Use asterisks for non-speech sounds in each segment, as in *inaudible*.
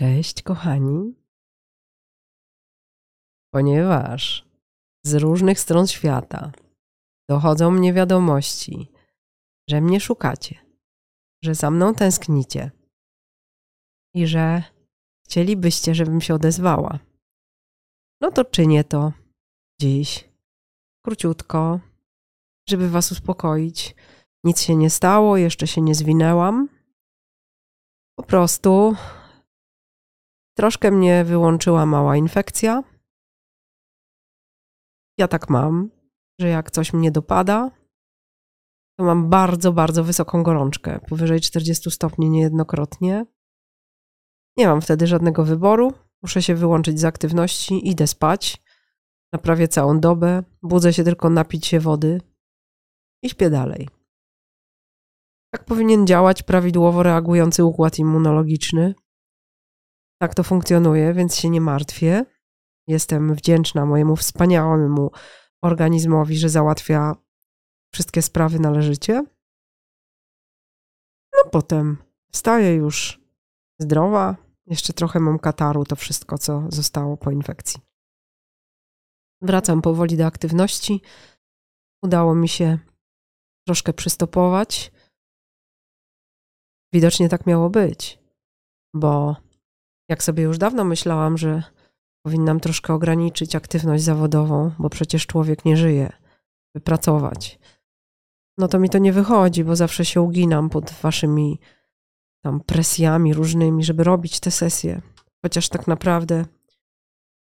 Cześć, kochani. Ponieważ z różnych stron świata dochodzą mnie wiadomości, że mnie szukacie, że za mną tęsknicie i że chcielibyście, żebym się odezwała, no to czynię to dziś, króciutko, żeby Was uspokoić. Nic się nie stało, jeszcze się nie zwinęłam. Po prostu troszkę mnie wyłączyła mała infekcja. Ja tak mam, że jak coś mnie dopada, to mam bardzo, bardzo wysoką gorączkę, powyżej 40 stopni niejednokrotnie. Nie mam wtedy żadnego wyboru. Muszę się wyłączyć z aktywności, idę spać na prawie całą dobę, budzę się tylko napić się wody i śpię dalej. Tak powinien działać prawidłowo reagujący układ immunologiczny. Tak to funkcjonuje, więc się nie martwię. Jestem wdzięczna mojemu wspaniałemu organizmowi, że załatwia wszystkie sprawy należycie. No potem wstaję już zdrowa. Jeszcze trochę mam kataru, to wszystko, co zostało po infekcji. Wracam powoli do aktywności. Udało mi się troszkę przystopować. Widocznie tak miało być, bo jak sobie już dawno myślałam, że powinnam troszkę ograniczyć aktywność zawodową, bo przecież człowiek nie żyje, by pracować. No to mi to nie wychodzi, bo zawsze się uginam pod waszymi tam presjami różnymi, żeby robić te sesje. Chociaż tak naprawdę,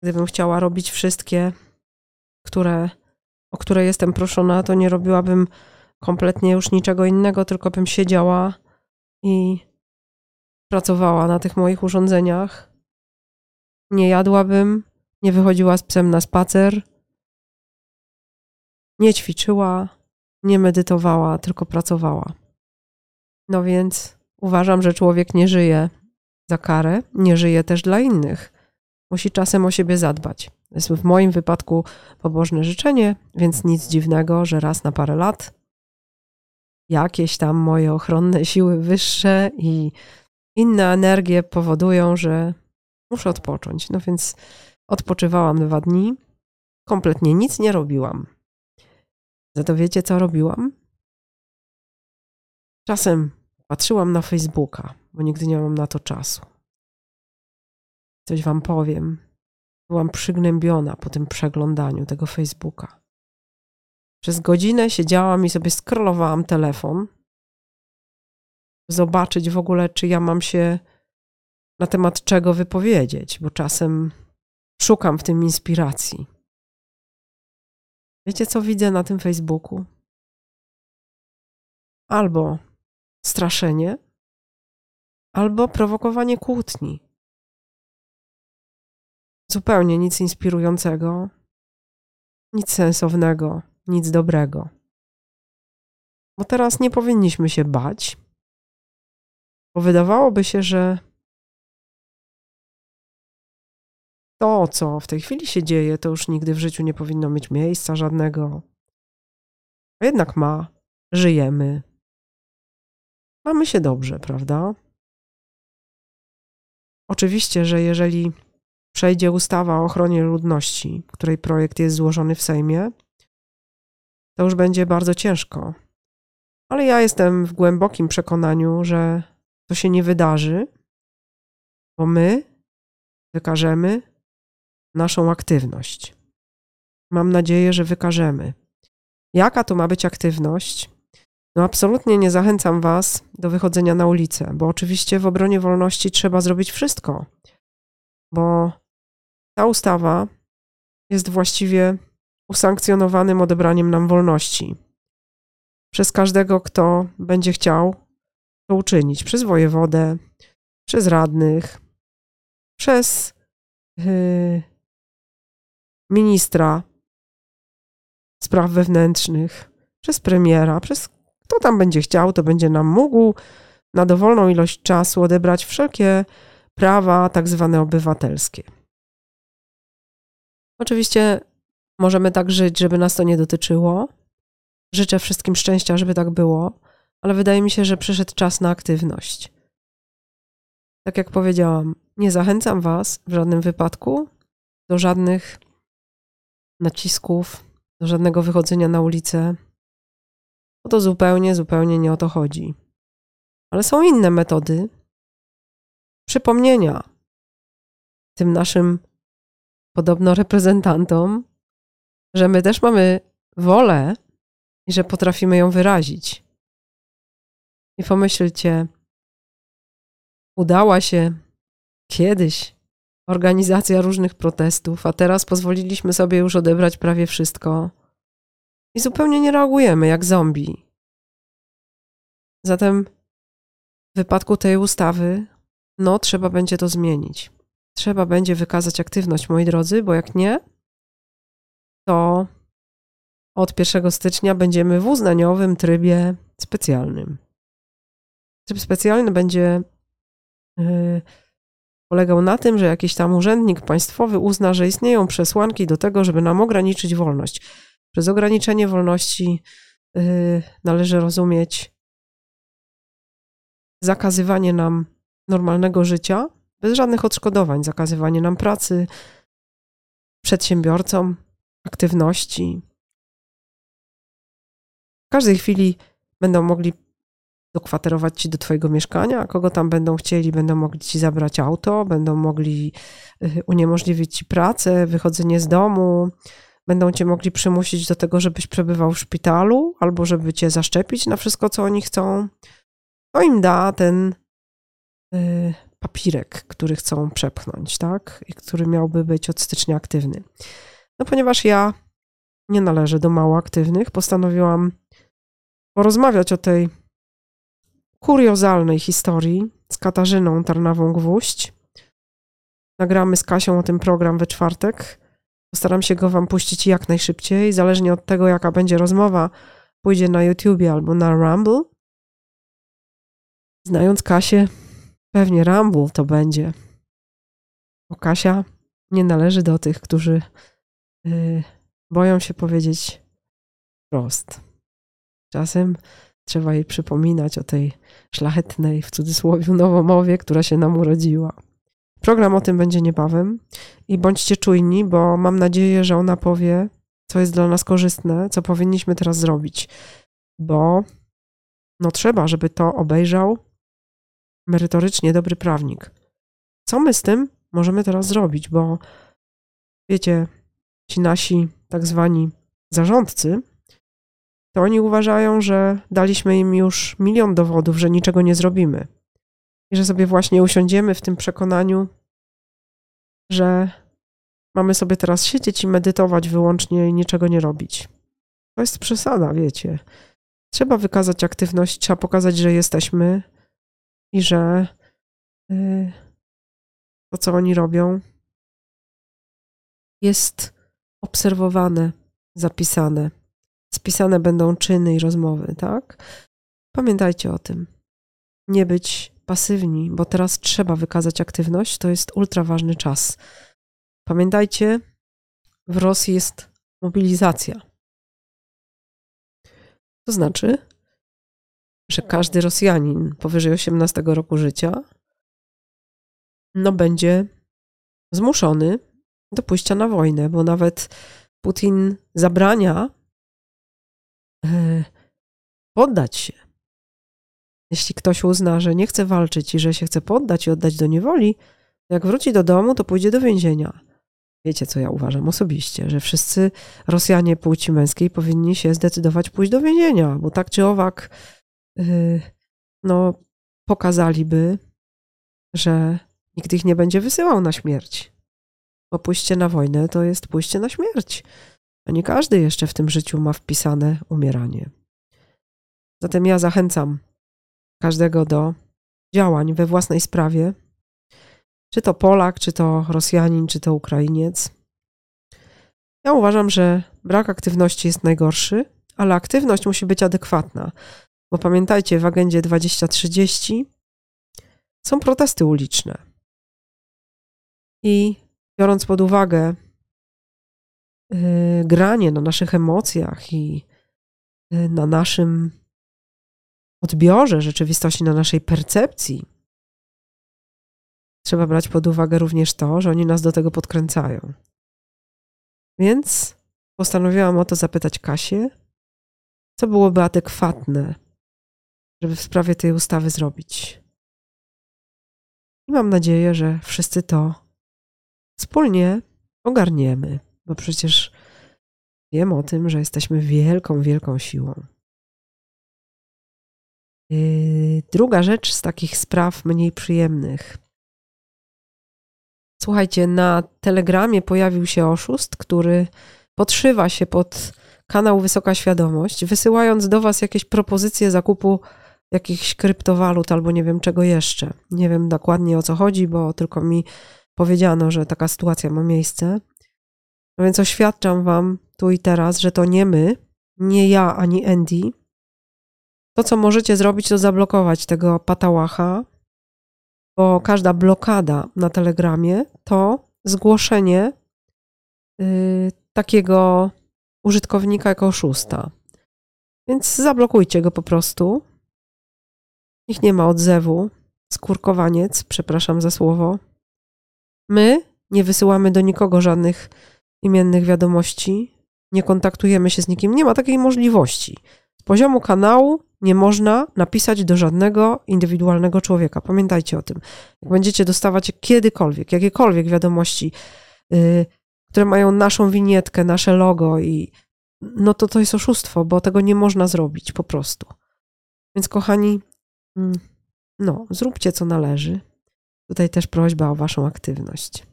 gdybym chciała robić wszystkie, które, o które jestem proszona, to nie robiłabym kompletnie już niczego innego, tylko bym siedziała i pracowała na tych moich urządzeniach. Nie jadłabym, nie wychodziła z psem na spacer, nie ćwiczyła, nie medytowała, tylko pracowała. No więc uważam, że człowiek nie żyje za karę, nie żyje też dla innych. Musi czasem o siebie zadbać. To jest w moim wypadku pobożne życzenie, więc nic dziwnego, że raz na parę lat jakieś tam moje ochronne siły wyższe i inne energie powodują, że muszę odpocząć. No więc odpoczywałam dwa dni, kompletnie nic nie robiłam. Za to wiecie, co robiłam? Czasem patrzyłam na Facebooka, bo nigdy nie mam na to czasu. Coś wam powiem. Byłam przygnębiona po tym przeglądaniu tego Facebooka. Przez godzinę siedziałam i sobie scrollowałam telefon, zobaczyć w ogóle, czy ja mam się na temat czego wypowiedzieć, bo czasem szukam w tym inspiracji. Wiecie, co widzę na tym Facebooku? Albo straszenie, albo prowokowanie kłótni. Zupełnie nic inspirującego, nic sensownego nic dobrego. Bo teraz nie powinniśmy się bać, bo wydawałoby się, że to, co w tej chwili się dzieje, to już nigdy w życiu nie powinno mieć miejsca żadnego. A jednak ma, żyjemy. Mamy się dobrze, prawda? Oczywiście, że jeżeli przejdzie ustawa o ochronie ludności, której projekt jest złożony w Sejmie, to już będzie bardzo ciężko. Ale ja jestem w głębokim przekonaniu, że to się nie wydarzy, bo my wykażemy naszą aktywność. Mam nadzieję, że wykażemy. Jaka to ma być aktywność? No, absolutnie nie zachęcam Was do wychodzenia na ulicę, bo oczywiście w obronie wolności trzeba zrobić wszystko, bo ta ustawa jest właściwie usankcjonowanym odebraniem nam wolności. Przez każdego, kto będzie chciał uczynić, przez wojewodę, przez radnych, przez yy, ministra spraw wewnętrznych, przez premiera, przez kto tam będzie chciał, to będzie nam mógł na dowolną ilość czasu odebrać wszelkie prawa, tak zwane obywatelskie. Oczywiście Możemy tak żyć, żeby nas to nie dotyczyło. Życzę wszystkim szczęścia, żeby tak było, ale wydaje mi się, że przyszedł czas na aktywność. tak jak powiedziałam, nie zachęcam Was w żadnym wypadku do żadnych nacisków, do żadnego wychodzenia na ulicę. Bo to zupełnie, zupełnie nie o to chodzi. Ale są inne metody przypomnienia tym naszym podobno reprezentantom, że my też mamy wolę i że potrafimy ją wyrazić. I pomyślcie, udała się kiedyś organizacja różnych protestów, a teraz pozwoliliśmy sobie już odebrać prawie wszystko i zupełnie nie reagujemy jak zombie. Zatem w wypadku tej ustawy, no, trzeba będzie to zmienić. Trzeba będzie wykazać aktywność, moi drodzy, bo jak nie, to od 1 stycznia będziemy w uznaniowym trybie specjalnym. Tryb specjalny będzie yy, polegał na tym, że jakiś tam urzędnik państwowy uzna, że istnieją przesłanki do tego, żeby nam ograniczyć wolność. Przez ograniczenie wolności yy, należy rozumieć zakazywanie nam normalnego życia bez żadnych odszkodowań, zakazywanie nam pracy, przedsiębiorcom, aktywności. W każdej chwili będą mogli dokwaterować ci do twojego mieszkania, kogo tam będą chcieli, będą mogli ci zabrać auto, będą mogli y, uniemożliwić ci pracę, wychodzenie z domu, będą cię mogli przymusić do tego, żebyś przebywał w szpitalu, albo żeby cię zaszczepić na wszystko, co oni chcą. To im da ten y, papirek, który chcą przepchnąć, tak? I który miałby być od stycznia aktywny. No ponieważ ja nie należę do mało aktywnych, postanowiłam porozmawiać o tej kuriozalnej historii z Katarzyną Tarnawą-Gwóźdź. Nagramy z Kasią o tym program we czwartek. Postaram się go wam puścić jak najszybciej. Zależnie od tego, jaka będzie rozmowa, pójdzie na YouTubie albo na Rumble. Znając Kasię, pewnie Rumble to będzie. Bo Kasia nie należy do tych, którzy yy, boją się powiedzieć wprost. Czasem trzeba jej przypominać o tej szlachetnej, w cudzysłowie, nowomowie, która się nam urodziła. Program o tym będzie niebawem i bądźcie czujni, bo mam nadzieję, że ona powie, co jest dla nas korzystne, co powinniśmy teraz zrobić, bo no trzeba, żeby to obejrzał merytorycznie dobry prawnik. Co my z tym możemy teraz zrobić, bo wiecie, ci nasi tak zwani zarządcy, to oni uważają, że daliśmy im już milion dowodów, że niczego nie zrobimy. I że sobie właśnie usiądziemy w tym przekonaniu, że mamy sobie teraz siedzieć i medytować wyłącznie i niczego nie robić. To jest przesada, wiecie. Trzeba wykazać aktywność, trzeba pokazać, że jesteśmy i że yy, to, co oni robią, jest obserwowane, zapisane spisane będą czyny i rozmowy, tak? Pamiętajcie o tym. Nie być pasywni, bo teraz trzeba wykazać aktywność, to jest ultra ważny czas. Pamiętajcie, w Rosji jest mobilizacja. To znaczy, że każdy Rosjanin powyżej 18 roku życia no będzie zmuszony do pójścia na wojnę, bo nawet Putin zabrania poddać się. Jeśli ktoś uzna, że nie chce walczyć i że się chce poddać i oddać do niewoli, to jak wróci do domu, to pójdzie do więzienia. Wiecie, co ja uważam osobiście, że wszyscy Rosjanie płci męskiej powinni się zdecydować pójść do więzienia, bo tak czy owak, yy, no, pokazaliby, że nikt ich nie będzie wysyłał na śmierć. Bo pójście na wojnę to jest pójście na śmierć a nie każdy jeszcze w tym życiu ma wpisane umieranie. Zatem ja zachęcam każdego do działań we własnej sprawie, czy to Polak, czy to Rosjanin, czy to Ukrainiec. Ja uważam, że brak aktywności jest najgorszy, ale aktywność musi być adekwatna, bo pamiętajcie, w agendzie 2030 są protesty uliczne. I biorąc pod uwagę granie na naszych emocjach i y, na naszym odbiorze rzeczywistości, na naszej percepcji, trzeba brać pod uwagę również to, że oni nas do tego podkręcają. Więc postanowiłam o to zapytać Kasię, co byłoby adekwatne, żeby w sprawie tej ustawy zrobić. I mam nadzieję, że wszyscy to wspólnie ogarniemy, bo przecież wiem o tym, że jesteśmy wielką, wielką siłą. Yy, druga rzecz z takich spraw mniej przyjemnych. Słuchajcie, na Telegramie pojawił się oszust, który podszywa się pod kanał Wysoka Świadomość, wysyłając do Was jakieś propozycje zakupu jakichś kryptowalut albo nie wiem czego jeszcze. Nie wiem dokładnie o co chodzi, bo tylko mi powiedziano, że taka sytuacja ma miejsce. No więc oświadczam Wam tu i teraz, że to nie my, nie ja ani Andy. To, co możecie zrobić, to zablokować tego patałacha, bo każda blokada na Telegramie to zgłoszenie yy, takiego użytkownika jako oszusta. Więc zablokujcie go po prostu. Niech nie ma odzewu. Skurkowaniec, przepraszam za słowo. My nie wysyłamy do nikogo żadnych imiennych wiadomości, nie kontaktujemy się z nikim, nie ma takiej możliwości. Z poziomu kanału nie można napisać do żadnego indywidualnego człowieka. Pamiętajcie o tym. Jak będziecie dostawać kiedykolwiek, jakiekolwiek wiadomości, yy, które mają naszą winietkę, nasze logo i no to to jest oszustwo, bo tego nie można zrobić po prostu. Więc kochani, mm, no, zróbcie co należy. Tutaj też prośba o waszą aktywność.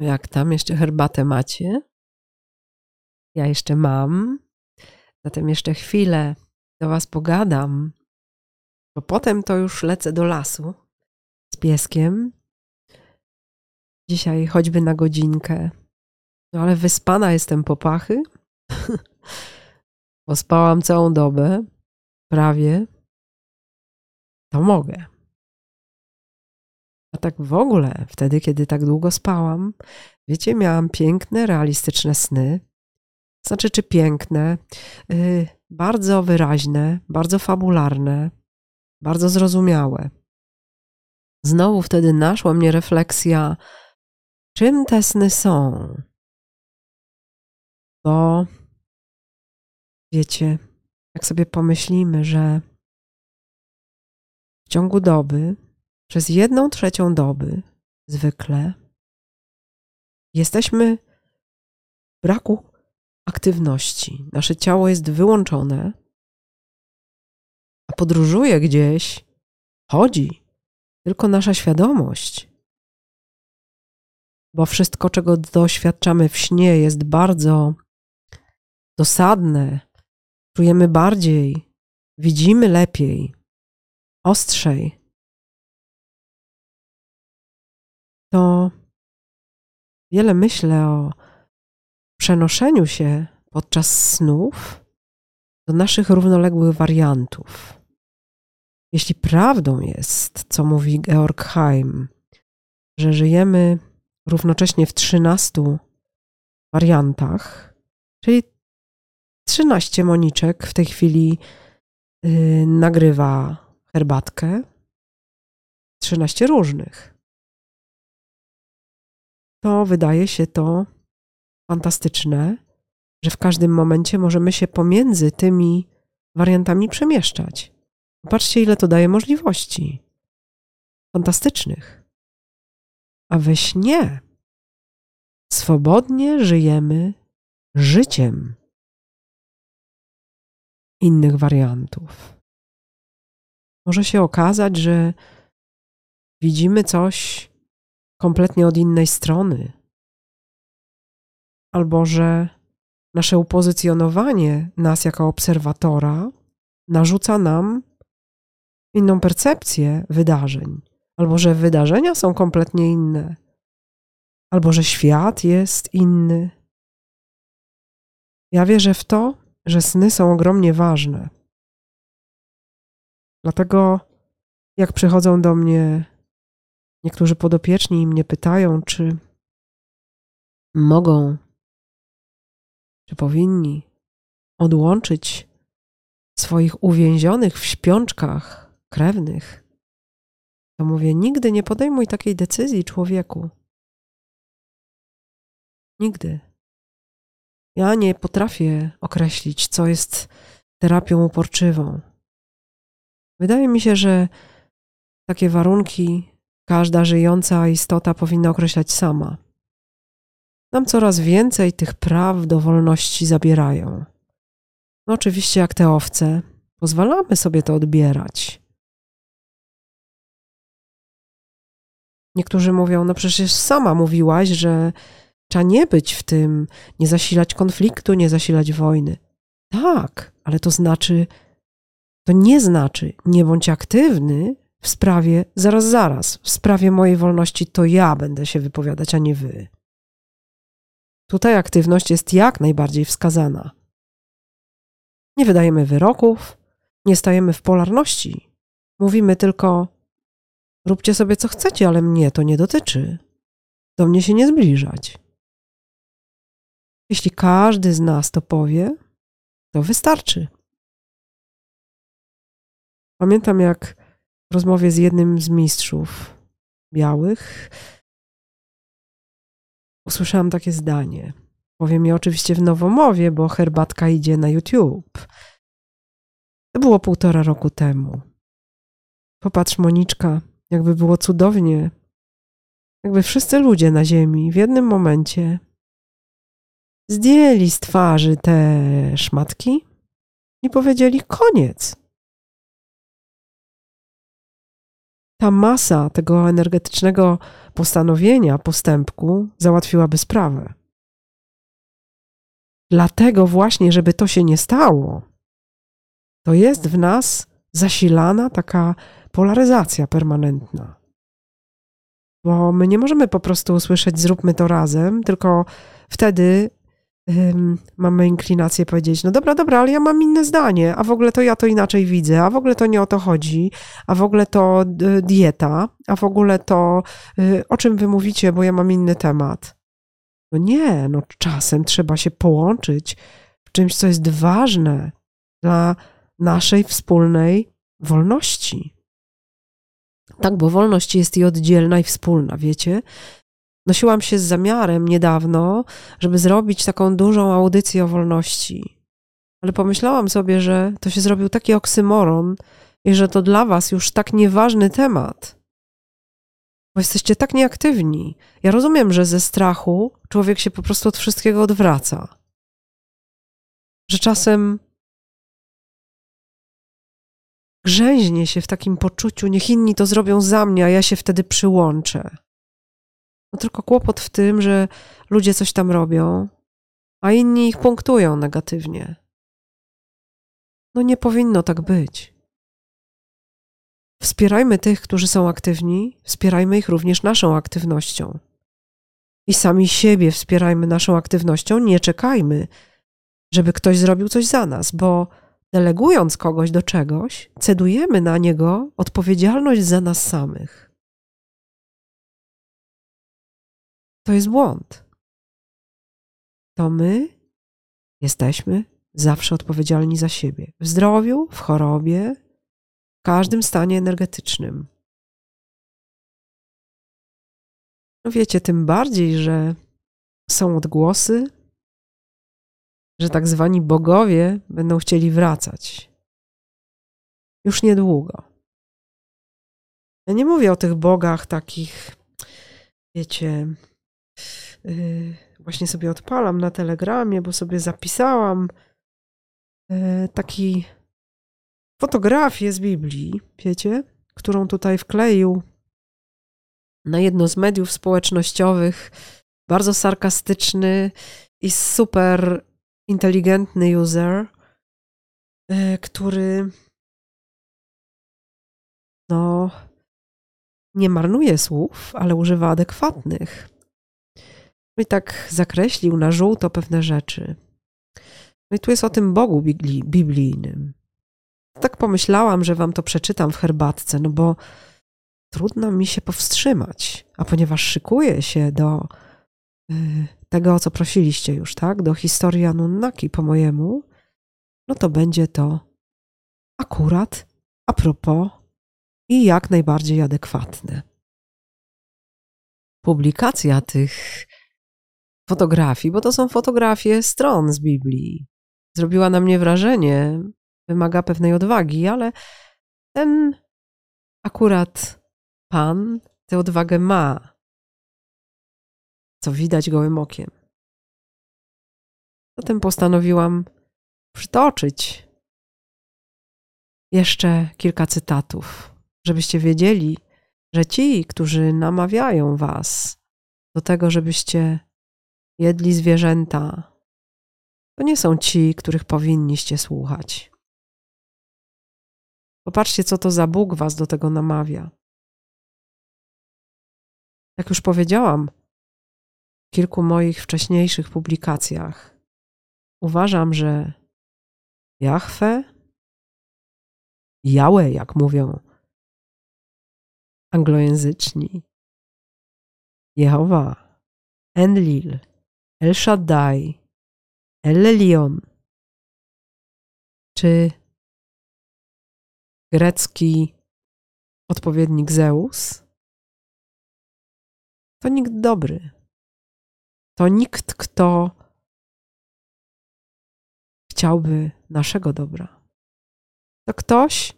Jak tam jeszcze herbatę macie? Ja jeszcze mam. Zatem jeszcze chwilę do was pogadam, bo potem to już lecę do lasu z pieskiem. Dzisiaj choćby na godzinkę. No ale wyspana jestem po pachy. *laughs* Pospałam całą dobę, prawie. To mogę. A tak w ogóle, wtedy, kiedy tak długo spałam, wiecie, miałam piękne, realistyczne sny. Znaczy, czy piękne, yy, bardzo wyraźne, bardzo fabularne, bardzo zrozumiałe. Znowu wtedy naszła mnie refleksja, czym te sny są. Bo wiecie, jak sobie pomyślimy, że w ciągu doby, przez jedną trzecią doby zwykle, jesteśmy w braku aktywności. Nasze ciało jest wyłączone, a podróżuje gdzieś, chodzi tylko nasza świadomość. Bo wszystko, czego doświadczamy w śnie, jest bardzo dosadne, czujemy bardziej, widzimy lepiej, ostrzej. To wiele myślę o przenoszeniu się podczas snów do naszych równoległych wariantów. Jeśli prawdą jest, co mówi Georg Heim, że żyjemy równocześnie w 13 wariantach, czyli 13 Moniczek w tej chwili yy, nagrywa herbatkę. 13 różnych. To wydaje się to fantastyczne, że w każdym momencie możemy się pomiędzy tymi wariantami przemieszczać. Patrzcie, ile to daje możliwości. Fantastycznych. A we śnie swobodnie żyjemy życiem innych wariantów. Może się okazać, że widzimy coś kompletnie od innej strony, albo że nasze upozycjonowanie nas jako obserwatora narzuca nam inną percepcję wydarzeń, albo że wydarzenia są kompletnie inne, albo że świat jest inny. Ja wierzę w to, że sny są ogromnie ważne. Dlatego, jak przychodzą do mnie niektórzy podopieczni mnie pytają, czy mogą czy powinni odłączyć swoich uwięzionych w śpiączkach krewnych to mówię: Nigdy nie podejmuj takiej decyzji, człowieku. Nigdy. Ja nie potrafię określić, co jest terapią uporczywą. Wydaje mi się, że takie warunki każda żyjąca istota powinna określać sama. Nam coraz więcej tych praw do wolności zabierają. No oczywiście, jak te owce, pozwalamy sobie to odbierać. Niektórzy mówią, no przecież sama mówiłaś, że trzeba nie być w tym, nie zasilać konfliktu, nie zasilać wojny. Tak, ale to znaczy, to nie znaczy, nie bądź aktywny w sprawie, zaraz, zaraz, w sprawie mojej wolności to ja będę się wypowiadać, a nie wy. Tutaj aktywność jest jak najbardziej wskazana. Nie wydajemy wyroków, nie stajemy w polarności. Mówimy tylko: róbcie sobie co chcecie, ale mnie to nie dotyczy. Do mnie się nie zbliżać. Jeśli każdy z nas to powie, to wystarczy. Pamiętam, jak rozmowie z jednym z mistrzów białych usłyszałam takie zdanie. Powiem je oczywiście w nowomowie, bo herbatka idzie na YouTube. To było półtora roku temu. Popatrz, Moniczka, jakby było cudownie, jakby wszyscy ludzie na Ziemi w jednym momencie zdjęli z twarzy te szmatki i powiedzieli: koniec. Ta masa tego energetycznego postanowienia, postępku załatwiłaby sprawę. Dlatego właśnie, żeby to się nie stało, to jest w nas zasilana taka polaryzacja permanentna. Bo my nie możemy po prostu usłyszeć, zróbmy to razem, tylko wtedy um, mamy inklinację powiedzieć: No dobra, dobra, ale ja mam inne zdanie, a w ogóle to ja to inaczej widzę, a w ogóle to nie o to chodzi, a w ogóle to dieta, a w ogóle to y, o czym wy mówicie, bo ja mam inny temat. No nie, no czasem trzeba się połączyć w czymś, co jest ważne dla naszej wspólnej wolności. Tak, bo wolność jest i oddzielna, i wspólna, wiecie? Nosiłam się z zamiarem niedawno, żeby zrobić taką dużą audycję o wolności. Ale pomyślałam sobie, że to się zrobił taki oksymoron i że to dla was już tak nieważny temat. Bo jesteście tak nieaktywni. Ja rozumiem, że ze strachu człowiek się po prostu od wszystkiego odwraca. Że czasem grzęźnie się w takim poczuciu, niech inni to zrobią za mnie, a ja się wtedy przyłączę. No tylko kłopot w tym, że ludzie coś tam robią, a inni ich punktują negatywnie. No nie powinno tak być. Wspierajmy tych, którzy są aktywni, wspierajmy ich również naszą aktywnością. I sami siebie wspierajmy naszą aktywnością, nie czekajmy, żeby ktoś zrobił coś za nas, bo delegując kogoś do czegoś, cedujemy na niego odpowiedzialność za nas samych. To jest błąd. To my jesteśmy zawsze odpowiedzialni za siebie. W zdrowiu, w chorobie, w każdym stanie energetycznym. No wiecie, tym bardziej, że są odgłosy, że tak zwani bogowie będą chcieli wracać. Już niedługo. Ja nie mówię o tych bogach takich, wiecie, właśnie sobie odpalam na telegramie, bo sobie zapisałam y, taki fotografię z Biblii, wiecie, którą tutaj wkleił na jedno z mediów społecznościowych. Bardzo sarkastyczny i super inteligentny user, y, który no nie marnuje słów, ale używa adekwatnych. No i tak zakreślił na żółto pewne rzeczy. No i tu jest o tym Bogu biblijnym. Tak pomyślałam, że wam to przeczytam w herbatce, no bo trudno mi się powstrzymać, a ponieważ szykuję się do y, tego, o co prosiliście już, tak? Do historii Anunnaki po mojemu, no to będzie to akurat a propos i jak najbardziej adekwatne. Publikacja tych fotografii, bo to są fotografie stron z Biblii, zrobiła na mnie wrażenie, wymaga pewnej odwagi, ale ten akurat pan tę odwagę ma, co widać gołym okiem. Zatem postanowiłam przytoczyć jeszcze kilka cytatów, żebyście wiedzieli, że ci, którzy namawiają was do tego, żebyście jedli zwierzęta, to nie są ci, których powinniście słuchać. Popatrzcie, co to za Bóg was do tego namawia. Jak już powiedziałam w kilku moich wcześniejszych publikacjach, uważam, że Jahwe, Jałe, jak mówią anglojęzyczni, Jehowa, Enlil, El Shaddai, El Elyon, czy grecki odpowiednik Zeus, to nikt dobry. To nikt, kto chciałby naszego dobra. To ktoś,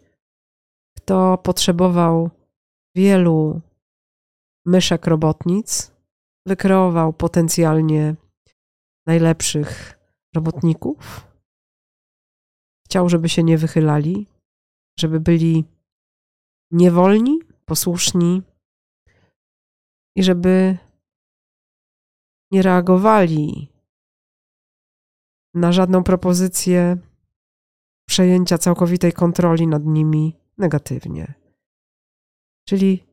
kto potrzebował wielu myszek robotnic, wykreował potencjalnie najlepszych robotników. Chciał, żeby się nie wychylali, żeby byli niewolni, posłuszni i żeby nie reagowali na żadną propozycję przejęcia całkowitej kontroli nad nimi negatywnie. Czyli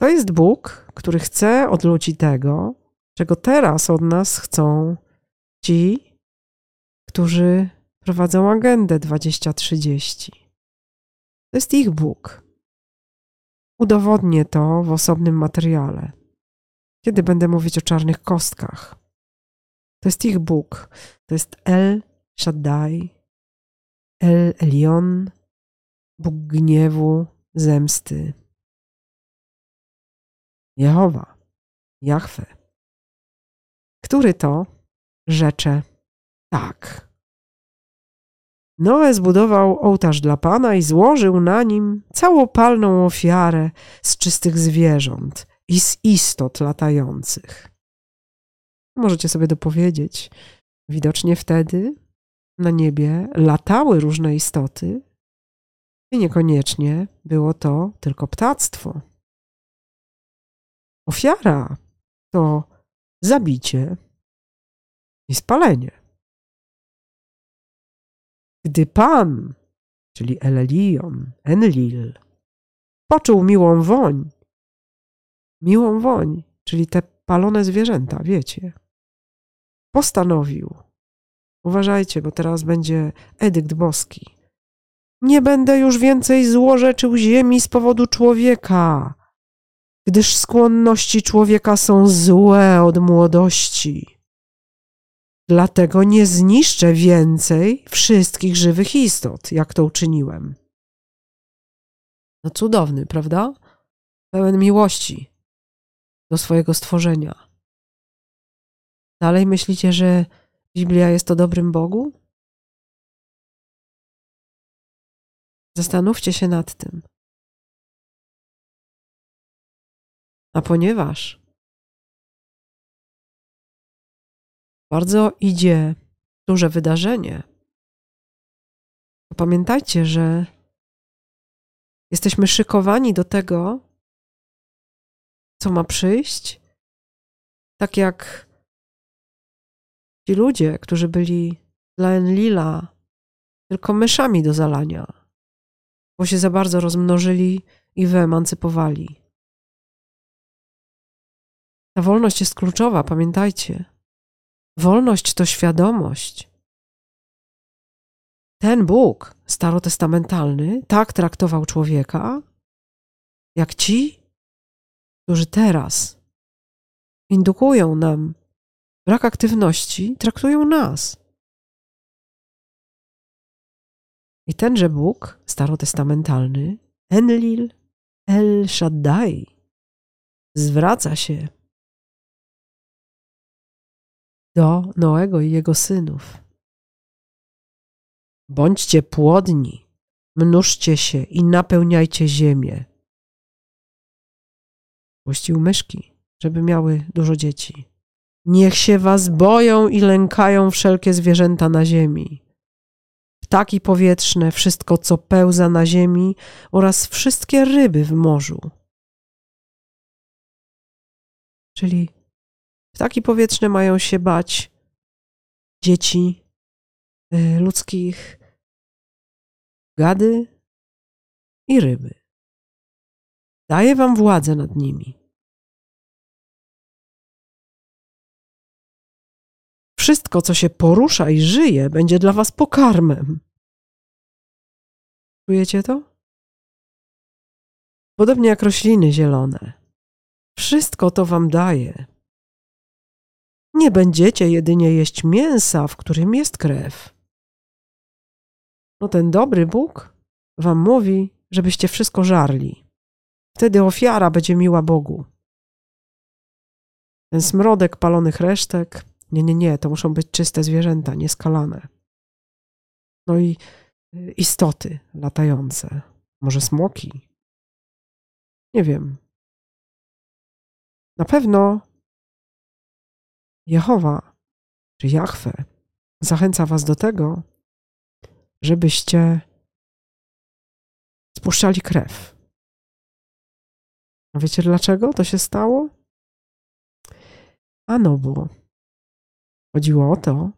to jest Bóg, który chce od ludzi tego, czego teraz od nas chcą ci, którzy prowadzą agendę 2030. To jest ich Bóg. Udowodnię to w osobnym materiale, kiedy będę mówić o czarnych kostkach. To jest ich Bóg. To jest El Shaddai, El Elion, Bóg gniewu, zemsty. Jehowa, Jahwe, który to rzecze tak. Noe zbudował ołtarz dla Pana i złożył na nim całopalną ofiarę z czystych zwierząt i z istot latających. Możecie sobie dopowiedzieć, widocznie wtedy na niebie latały różne istoty i niekoniecznie było to tylko ptactwo. Ofiara to zabicie i spalenie. Gdy Pan, czyli Elelion, Enlil, poczuł miłą woń, miłą woń, czyli te palone zwierzęta, wiecie, postanowił, uważajcie, bo teraz będzie edykt boski, nie będę już więcej złorzeczył ziemi z powodu człowieka, gdyż skłonności człowieka są złe od młodości. Dlatego nie zniszczę więcej wszystkich żywych istot, jak to uczyniłem. No cudowny, prawda? Pełen miłości do swojego stworzenia. Dalej myślicie, że Biblia jest o dobrym Bogu? Zastanówcie się nad tym. A ponieważ bardzo idzie duże wydarzenie, to pamiętajcie, że jesteśmy szykowani do tego, co ma przyjść, tak jak ci ludzie, którzy byli dla Enlila tylko myszami do zalania, bo się za bardzo rozmnożyli i wyemancypowali. Ta wolność jest kluczowa, pamiętajcie. Wolność to świadomość. Ten Bóg starotestamentalny tak traktował człowieka, jak ci, którzy teraz indukują nam brak aktywności, traktują nas. I tenże Bóg starotestamentalny Enlil El Shaddai zwraca się do Noego i jego synów. Bądźcie płodni, mnóżcie się i napełniajcie ziemię. Puścił myszki, żeby miały dużo dzieci. Niech się was boją i lękają wszelkie zwierzęta na ziemi. Ptaki powietrzne, wszystko co pełza na ziemi oraz wszystkie ryby w morzu. Czyli ptaki powietrzne mają się bać dzieci y, ludzkich, gady i ryby. Daję wam władzę nad nimi. Wszystko, co się porusza i żyje, będzie dla was pokarmem. Czujecie to? Podobnie jak rośliny zielone. Wszystko to wam daje. Nie będziecie jedynie jeść mięsa, w którym jest krew. No ten dobry Bóg wam mówi, żebyście wszystko żarli. Wtedy ofiara będzie miła Bogu. Ten smrodek palonych resztek, nie, nie, nie, to muszą być czyste zwierzęta, nieskalane. No i y, istoty latające, może smoki. Nie wiem. Na pewno Jehowa czy Jahwe zachęca Was do tego, żebyście spuszczali krew. A wiecie dlaczego to się stało? Ano, bo chodziło o to,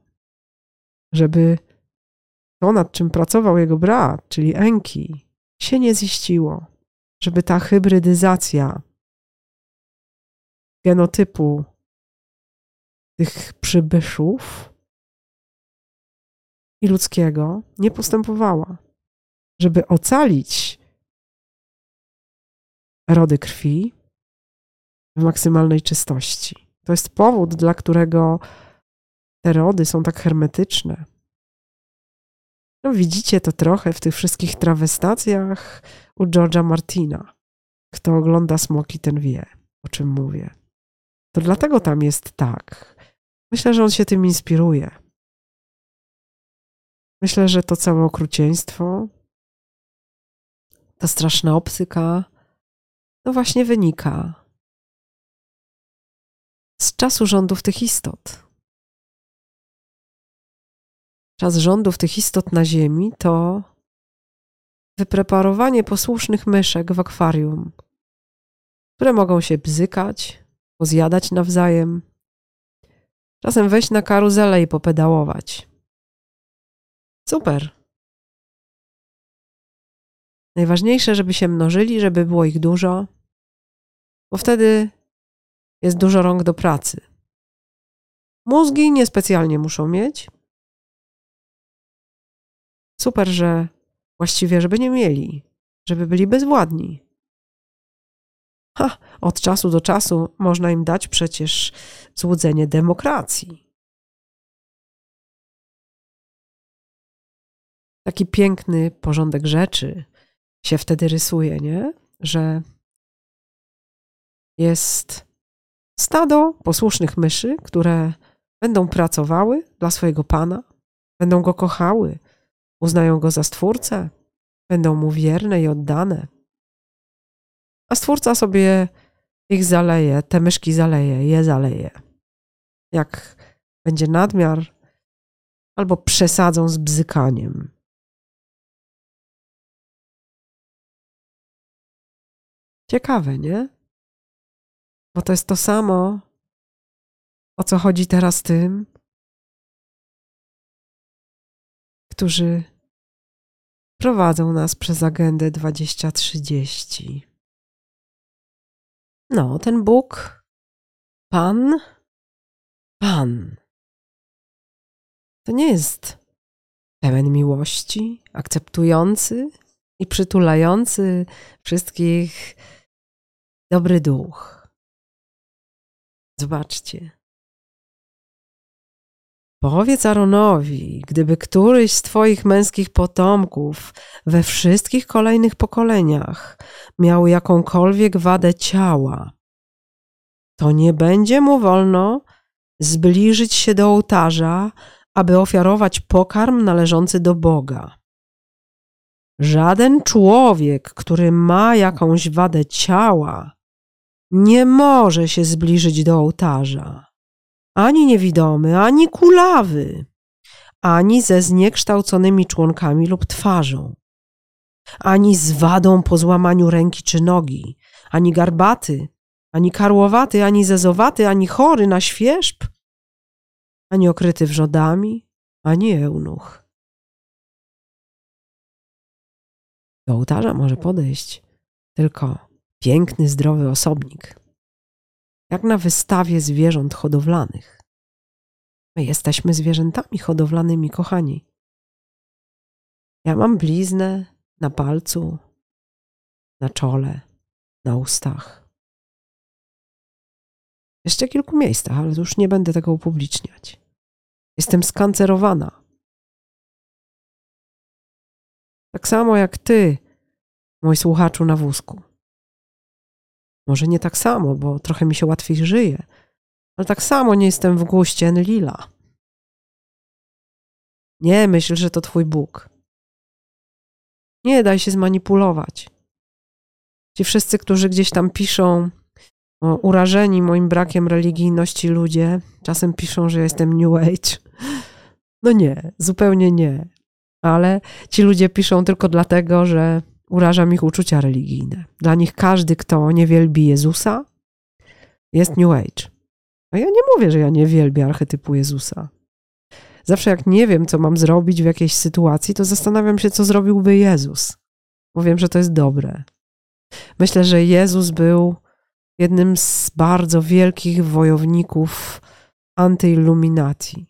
żeby to, nad czym pracował jego brat, czyli Enki, się nie ziściło. Żeby ta hybrydyzacja genotypu tych przybyszów i ludzkiego nie postępowała. Żeby ocalić rody krwi w maksymalnej czystości. To jest powód, dla którego te rody są tak hermetyczne. No, widzicie to trochę w tych wszystkich trawestacjach u George'a Martina. Kto ogląda smoki, ten wie, o czym mówię. To dlatego tam jest tak. Myślę, że on się tym inspiruje. Myślę, że to całe okrucieństwo, ta straszna obsyka, no właśnie wynika z czasu rządów tych istot. Czas rządów tych istot na Ziemi to wypreparowanie posłusznych myszek w akwarium, które mogą się bzykać, pozjadać nawzajem, czasem wejść na karuzelę i popedałować. Super. Najważniejsze, żeby się mnożyli, żeby było ich dużo, bo wtedy jest dużo rąk do pracy. Mózgi niespecjalnie muszą mieć. Super, że właściwie, żeby nie mieli, żeby byli bezwładni. Ha, od czasu do czasu można im dać przecież złudzenie demokracji. Taki piękny porządek rzeczy się wtedy rysuje, nie? Że jest stado posłusznych myszy, które będą pracowały dla swojego pana, będą go kochały, uznają go za stwórcę, będą mu wierne i oddane. A stwórca sobie ich zaleje, te myszki zaleje, je zaleje. Jak będzie nadmiar, albo przesadzą z bzykaniem. Ciekawe, nie? Bo to jest to samo, o co chodzi teraz tym, którzy prowadzą nas przez agendę 2030. No, ten Bóg, Pan, Pan, to nie jest pełen miłości, akceptujący i przytulający wszystkich dobry duch. Zobaczcie. Powiedz Aaronowi, gdyby któryś z Twoich męskich potomków we wszystkich kolejnych pokoleniach miał jakąkolwiek wadę ciała, to nie będzie mu wolno zbliżyć się do ołtarza, aby ofiarować pokarm należący do Boga. Żaden człowiek, który ma jakąś wadę ciała, nie może się zbliżyć do ołtarza. Ani niewidomy, ani kulawy, ani ze zniekształconymi członkami lub twarzą, ani z wadą po złamaniu ręki czy nogi, ani garbaty, ani karłowaty, ani zezowaty, ani chory na świerzb, ani okryty wrzodami, ani eunuch. Do ołtarza może podejść tylko piękny, zdrowy osobnik, jak na wystawie zwierząt hodowlanych. My jesteśmy zwierzętami hodowlanymi, kochani. Ja mam bliznę na palcu, na czole, na ustach. Jeszcze kilku miejscach, ale już nie będę tego upubliczniać. Jestem skancerowana. Tak samo jak ty, mój słuchaczu na wózku. Może nie tak samo, bo trochę mi się łatwiej żyje, ale tak samo nie jestem w guście Enlila. Nie myśl, że to twój Bóg. Nie daj się zmanipulować. Ci wszyscy, którzy gdzieś tam piszą, o, urażeni moim brakiem religijności ludzie, czasem piszą, że jestem New Age. No nie, zupełnie nie. Ale ci ludzie piszą tylko dlatego, że urażam ich uczucia religijne. Dla nich każdy, kto nie wielbi Jezusa, jest New Age. A ja nie mówię, że ja nie wielbię archetypu Jezusa. Zawsze jak nie wiem, co mam zrobić w jakiejś sytuacji, to zastanawiam się, co zrobiłby Jezus. Wiem, że to jest dobre. Myślę, że Jezus był jednym z bardzo wielkich wojowników antyilluminacji.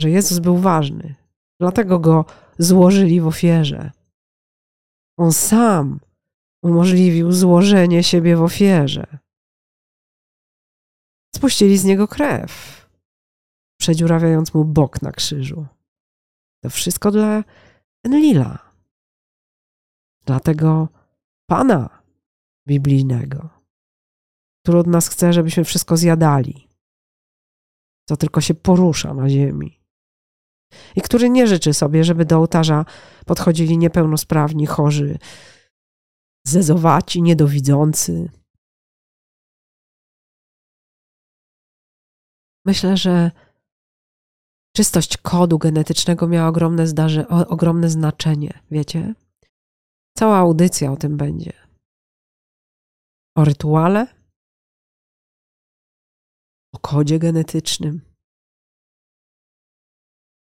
Że Jezus był ważny, dlatego go złożyli w ofierze. On sam umożliwił złożenie siebie w ofierze. Spuścili z niego krew, przedziurawiając mu bok na krzyżu. To wszystko dla Enlila, dla tego Pana biblijnego, który od nas chce, żebyśmy wszystko zjadali, co tylko się porusza na ziemi. I który nie życzy sobie, żeby do ołtarza podchodzili niepełnosprawni, chorzy, zezowaci, niedowidzący. Myślę, że czystość kodu genetycznego miała ogromne, zdarzy, ogromne znaczenie, wiecie? Cała audycja o tym będzie. O rytuale, o kodzie genetycznym,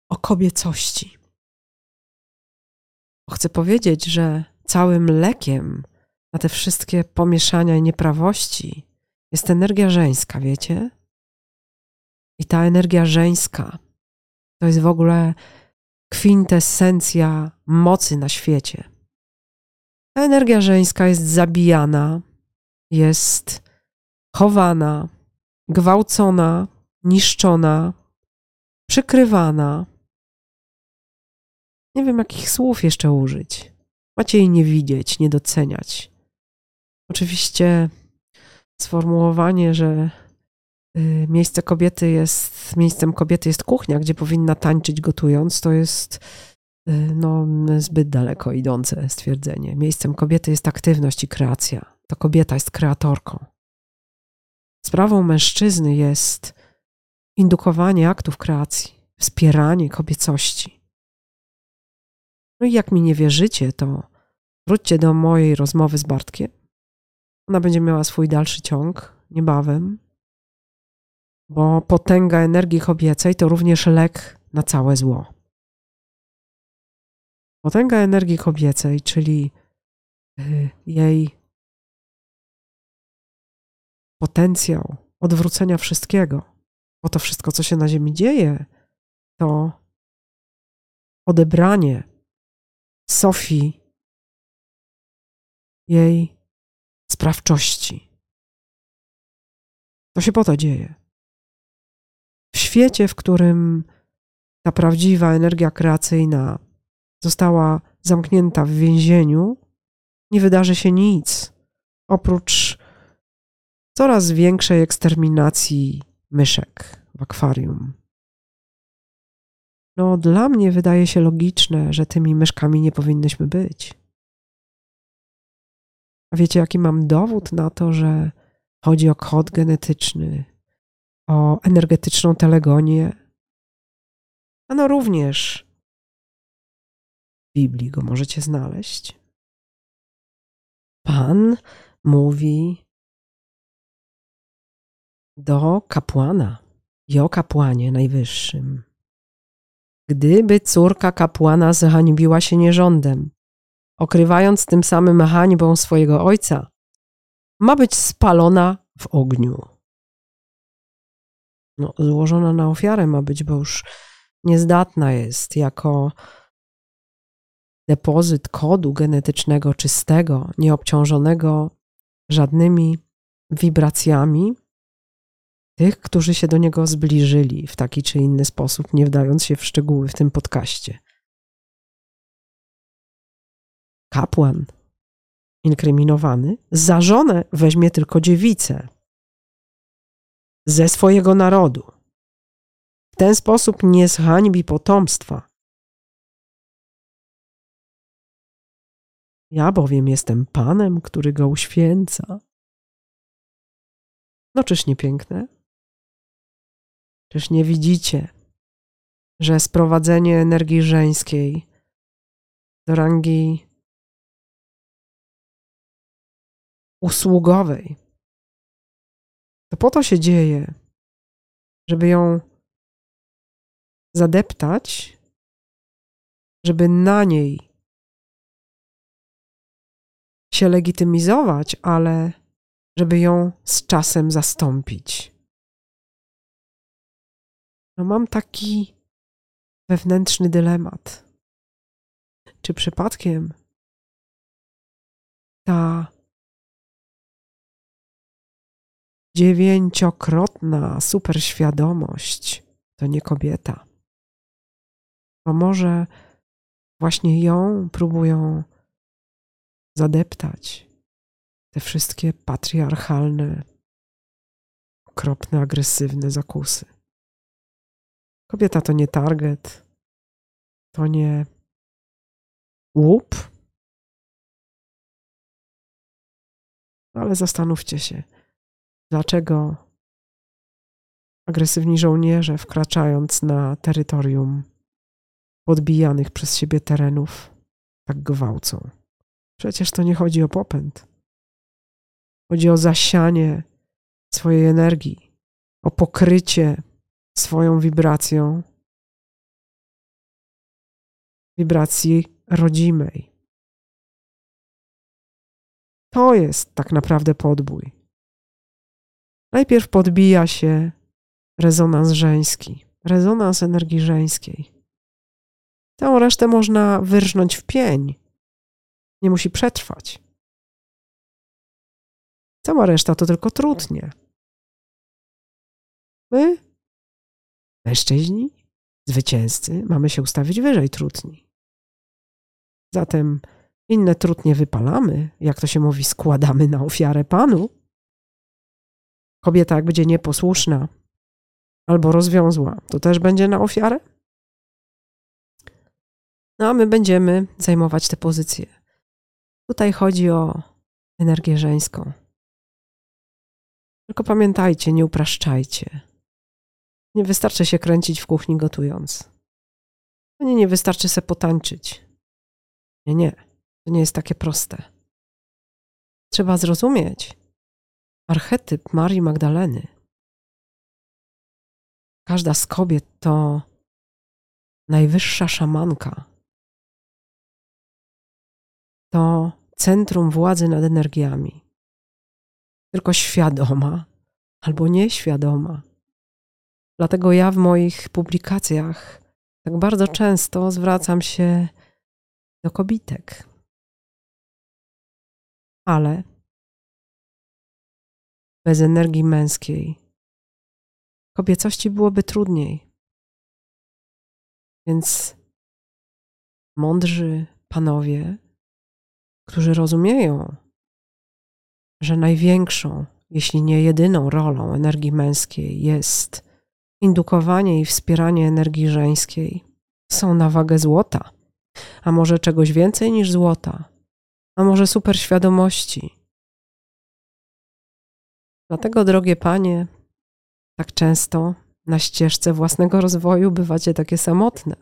o kobiecości. Chcę powiedzieć, że całym lekiem na te wszystkie pomieszania i nieprawości jest energia żeńska, wiecie? I ta energia żeńska to jest w ogóle kwintesencja mocy na świecie. Ta energia żeńska jest zabijana, jest chowana, gwałcona, niszczona, przykrywana. Nie wiem, jakich słów jeszcze użyć. Macie jej nie widzieć, nie doceniać. Oczywiście sformułowanie, że y, miejsce kobiety jest, miejscem kobiety jest kuchnia, gdzie powinna tańczyć gotując, to jest y, no, zbyt daleko idące stwierdzenie. Miejscem kobiety jest aktywność i kreacja. To kobieta jest kreatorką. Sprawą mężczyzny jest indukowanie aktów kreacji, wspieranie kobiecości. No i jak mi nie wierzycie, to wróćcie do mojej rozmowy z Bartkiem. Ona będzie miała swój dalszy ciąg niebawem, bo potęga energii kobiecej to również lek na całe zło. Potęga energii kobiecej, czyli y, jej potencjał odwrócenia wszystkiego, bo to wszystko, co się na Ziemi dzieje, to odebranie Sofii jej sprawczości. To się po to dzieje. W świecie, w którym ta prawdziwa energia kreacyjna została zamknięta w więzieniu, nie wydarzy się nic oprócz coraz większej eksterminacji myszek w akwarium. No, dla mnie wydaje się logiczne, że tymi myszkami nie powinnyśmy być. A wiecie, jaki mam dowód na to, że chodzi o kod genetyczny, o energetyczną telegonię? Ano również w Biblii go możecie znaleźć. Pan mówi do kapłana i o kapłanie najwyższym. Gdyby córka kapłana zhańbiła się nierządem, okrywając tym samym hańbą swojego ojca, ma być spalona w ogniu. No, złożona na ofiarę ma być, bo już niezdatna jest jako depozyt kodu genetycznego czystego, nieobciążonego żadnymi wibracjami tych, którzy się do niego zbliżyli w taki czy inny sposób, nie wdając się w szczegóły w tym podcaście. Kapłan inkryminowany za żonę weźmie tylko dziewicę ze swojego narodu. W ten sposób nie zhańbi potomstwa. Ja bowiem jestem Panem, który go uświęca. No czyż nie piękne? Czyż nie widzicie, że sprowadzenie energii żeńskiej do rangi usługowej to po to się dzieje, żeby ją zadeptać, żeby na niej się legitymizować, ale żeby ją z czasem zastąpić. No mam taki wewnętrzny dylemat. Czy przypadkiem ta dziewięciokrotna superświadomość to nie kobieta? Bo może właśnie ją próbują zadeptać te wszystkie patriarchalne, okropne, agresywne zakusy. Kobieta to nie target, to nie łup. Ale zastanówcie się, dlaczego agresywni żołnierze, wkraczając na terytorium podbijanych przez siebie terenów, tak gwałcą. Przecież to nie chodzi o popęd. Chodzi o zasianie swojej energii, o pokrycie swoją wibracją, wibracji rodzimej. To jest tak naprawdę podbój. Najpierw podbija się rezonans żeński, rezonans energii żeńskiej. Tę resztę można wyrżnąć w pień. Nie musi przetrwać. Cała reszta to tylko trudnie. My Mężczyźni, zwycięzcy, mamy się ustawić wyżej trutni. Zatem inne trutnie wypalamy, jak to się mówi, składamy na ofiarę Panu. Kobieta, jak będzie nieposłuszna albo rozwiązła, to też będzie na ofiarę. No a my będziemy zajmować te pozycje. Tutaj chodzi o energię żeńską. Tylko pamiętajcie, nie upraszczajcie. Nie wystarczy się kręcić w kuchni gotując. Nie, nie wystarczy se potańczyć. Nie, nie. To nie jest takie proste. Trzeba zrozumieć archetyp Marii Magdaleny. Każda z kobiet to najwyższa szamanka. To centrum władzy nad energiami. Tylko świadoma albo nieświadoma Dlatego ja w moich publikacjach tak bardzo często zwracam się do kobitek. Ale bez energii męskiej kobiecości byłoby trudniej. Więc mądrzy panowie, którzy rozumieją, że największą, jeśli nie jedyną rolą energii męskiej jest indukowanie i wspieranie energii żeńskiej, są na wagę złota, a może czegoś więcej niż złota, a może superświadomości. Dlatego, drogie panie, tak często na ścieżce własnego rozwoju bywacie takie samotne,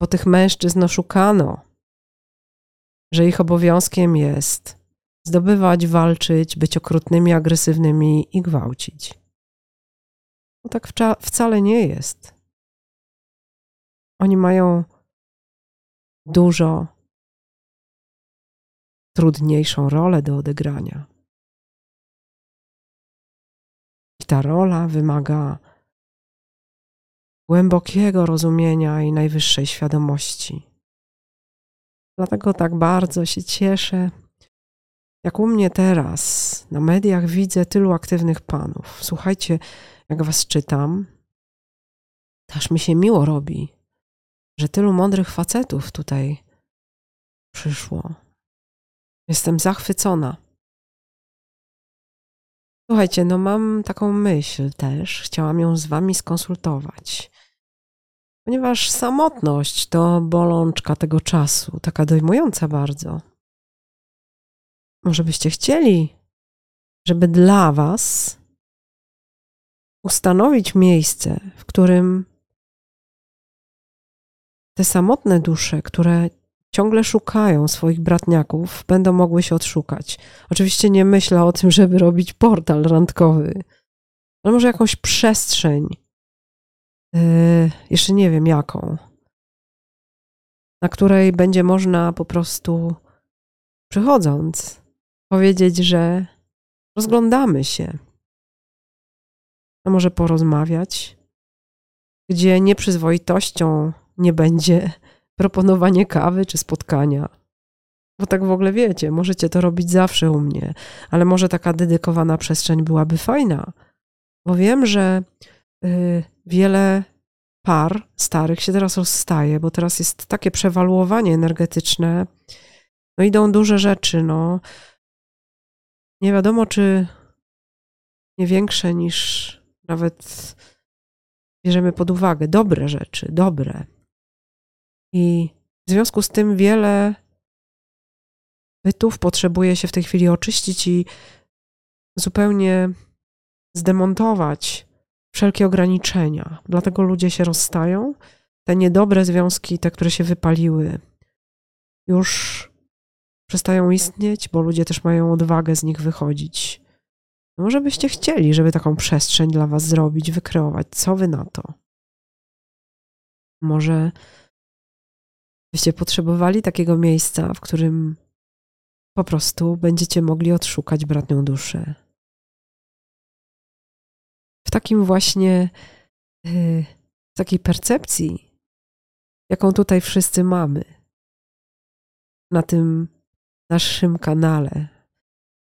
bo tych mężczyzn oszukano, że ich obowiązkiem jest zdobywać, walczyć, być okrutnymi, agresywnymi i gwałcić. Tak wcale nie jest. Oni mają dużo trudniejszą rolę do odegrania. I ta rola wymaga głębokiego rozumienia i najwyższej świadomości. Dlatego tak bardzo się cieszę, jak u mnie teraz na mediach widzę tylu aktywnych panów. Słuchajcie, jak was czytam, aż mi się miło robi, że tylu mądrych facetów tutaj przyszło. Jestem zachwycona. Słuchajcie, no mam taką myśl też, chciałam ją z wami skonsultować. Ponieważ samotność to bolączka tego czasu, taka dojmująca bardzo. Może byście chcieli, żeby dla was ustanowić miejsce, w którym te samotne dusze, które ciągle szukają swoich bratniaków, będą mogły się odszukać. Oczywiście nie myślę o tym, żeby robić portal randkowy, ale może jakąś przestrzeń, yy, jeszcze nie wiem jaką, na której będzie można po prostu przychodząc powiedzieć, że rozglądamy się, a może porozmawiać, gdzie nieprzyzwoitością nie będzie proponowanie kawy czy spotkania. Bo tak w ogóle wiecie, możecie to robić zawsze u mnie, ale może taka dedykowana przestrzeń byłaby fajna. Bo wiem, że y, wiele par starych się teraz rozstaje, bo teraz jest takie przewaluowanie energetyczne. No idą duże rzeczy, no. Nie wiadomo, czy nie większe niż nawet bierzemy pod uwagę. Dobre rzeczy, dobre. I w związku z tym wiele bytów potrzebuje się w tej chwili oczyścić i zupełnie zdemontować wszelkie ograniczenia. Dlatego ludzie się rozstają. Te niedobre związki, te, które się wypaliły, już przestają istnieć, bo ludzie też mają odwagę z nich wychodzić. No może byście chcieli, żeby taką przestrzeń dla Was zrobić, wykreować. Co Wy na to? Może byście potrzebowali takiego miejsca, w którym po prostu będziecie mogli odszukać bratnią duszę. W takim właśnie, y, w takiej percepcji, jaką tutaj wszyscy mamy, na tym naszym kanale,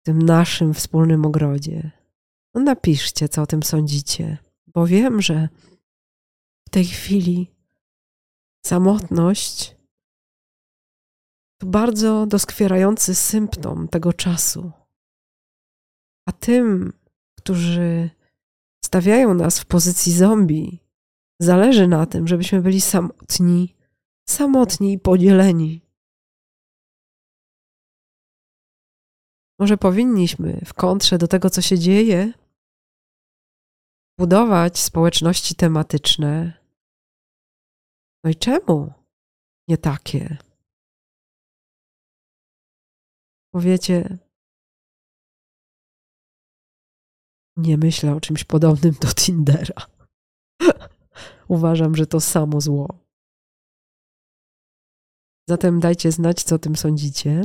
w tym naszym wspólnym ogrodzie. No napiszcie, co o tym sądzicie, bo wiem, że w tej chwili samotność to bardzo doskwierający symptom tego czasu. A tym, którzy stawiają nas w pozycji zombie, zależy na tym, żebyśmy byli samotni, samotni i podzieleni. Może powinniśmy w kontrze do tego, co się dzieje, budować społeczności tematyczne. No i czemu nie takie? Powiecie, nie myślę o czymś podobnym do Tindera. *laughs* Uważam, że to samo zło. Zatem dajcie znać, co o tym sądzicie.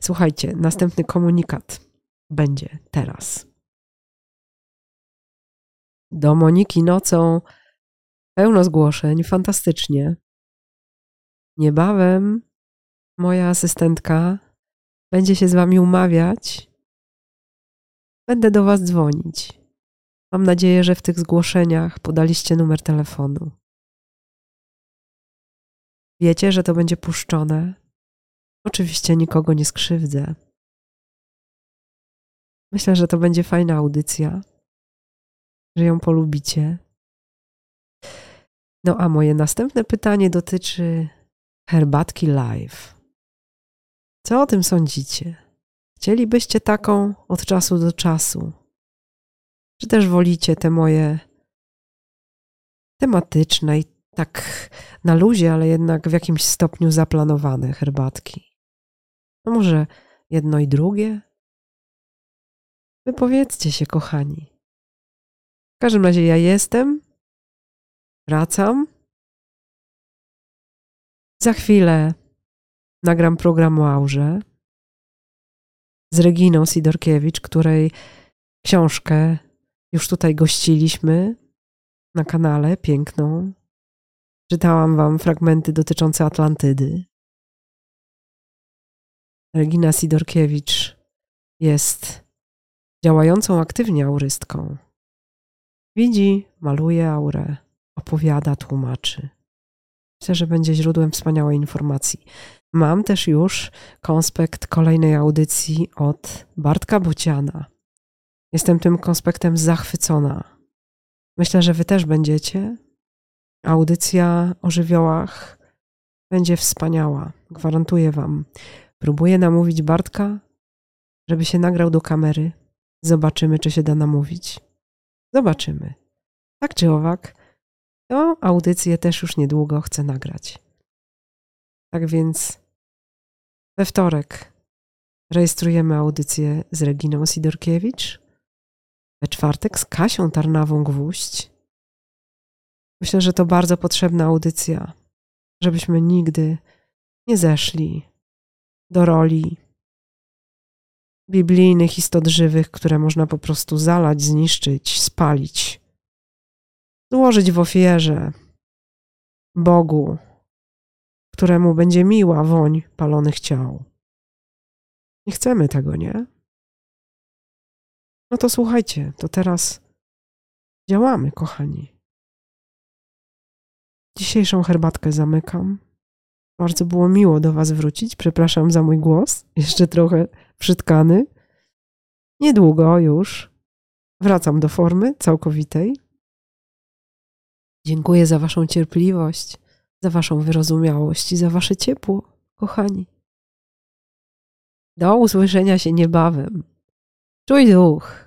Słuchajcie, następny komunikat będzie teraz. Do Moniki nocą pełno zgłoszeń, fantastycznie. Niebawem moja asystentka będzie się z wami umawiać. Będę do was dzwonić. Mam nadzieję, że w tych zgłoszeniach podaliście numer telefonu. Wiecie, że to będzie puszczone. Oczywiście nikogo nie skrzywdzę. Myślę, że to będzie fajna audycja, że ją polubicie. No a moje następne pytanie dotyczy herbatki live. Co o tym sądzicie? Chcielibyście taką od czasu do czasu? Czy też wolicie te moje tematyczne i tak na luzie, ale jednak w jakimś stopniu zaplanowane herbatki? No może jedno i drugie? Wypowiedzcie się, kochani. W każdym razie ja jestem, wracam. Za chwilę nagram program o z Reginą Sidorkiewicz, której książkę już tutaj gościliśmy na kanale, piękną. Czytałam wam fragmenty dotyczące Atlantydy. Regina Sidorkiewicz jest działającą aktywnie aurystką. Widzi, maluje aurę, opowiada, tłumaczy. Myślę, że będzie źródłem wspaniałej informacji. Mam też już konspekt kolejnej audycji od Bartka Bociana. Jestem tym konspektem zachwycona. Myślę, że Wy też będziecie. Audycja o żywiołach będzie wspaniała. Gwarantuję Wam. Próbuję namówić Bartka, żeby się nagrał do kamery. Zobaczymy, czy się da namówić. Zobaczymy. Tak czy owak, to audycję też już niedługo chcę nagrać. Tak więc we wtorek rejestrujemy audycję z Reginą Sidorkiewicz. We czwartek z Kasią Tarnawą-Gwóźdź. Myślę, że to bardzo potrzebna audycja, żebyśmy nigdy nie zeszli do roli biblijnych istot żywych, które można po prostu zalać, zniszczyć, spalić, złożyć w ofierze Bogu, któremu będzie miła woń palonych ciał. Nie chcemy tego, nie? No to słuchajcie, to teraz działamy, kochani. Dzisiejszą herbatkę zamykam. Bardzo było miło do Was wrócić. Przepraszam za mój głos, *laughs* jeszcze trochę przytkany. Niedługo już wracam do formy całkowitej. Dziękuję za Waszą cierpliwość, za Waszą wyrozumiałość i za Wasze ciepło, kochani. Do usłyszenia się niebawem. Czuj duch.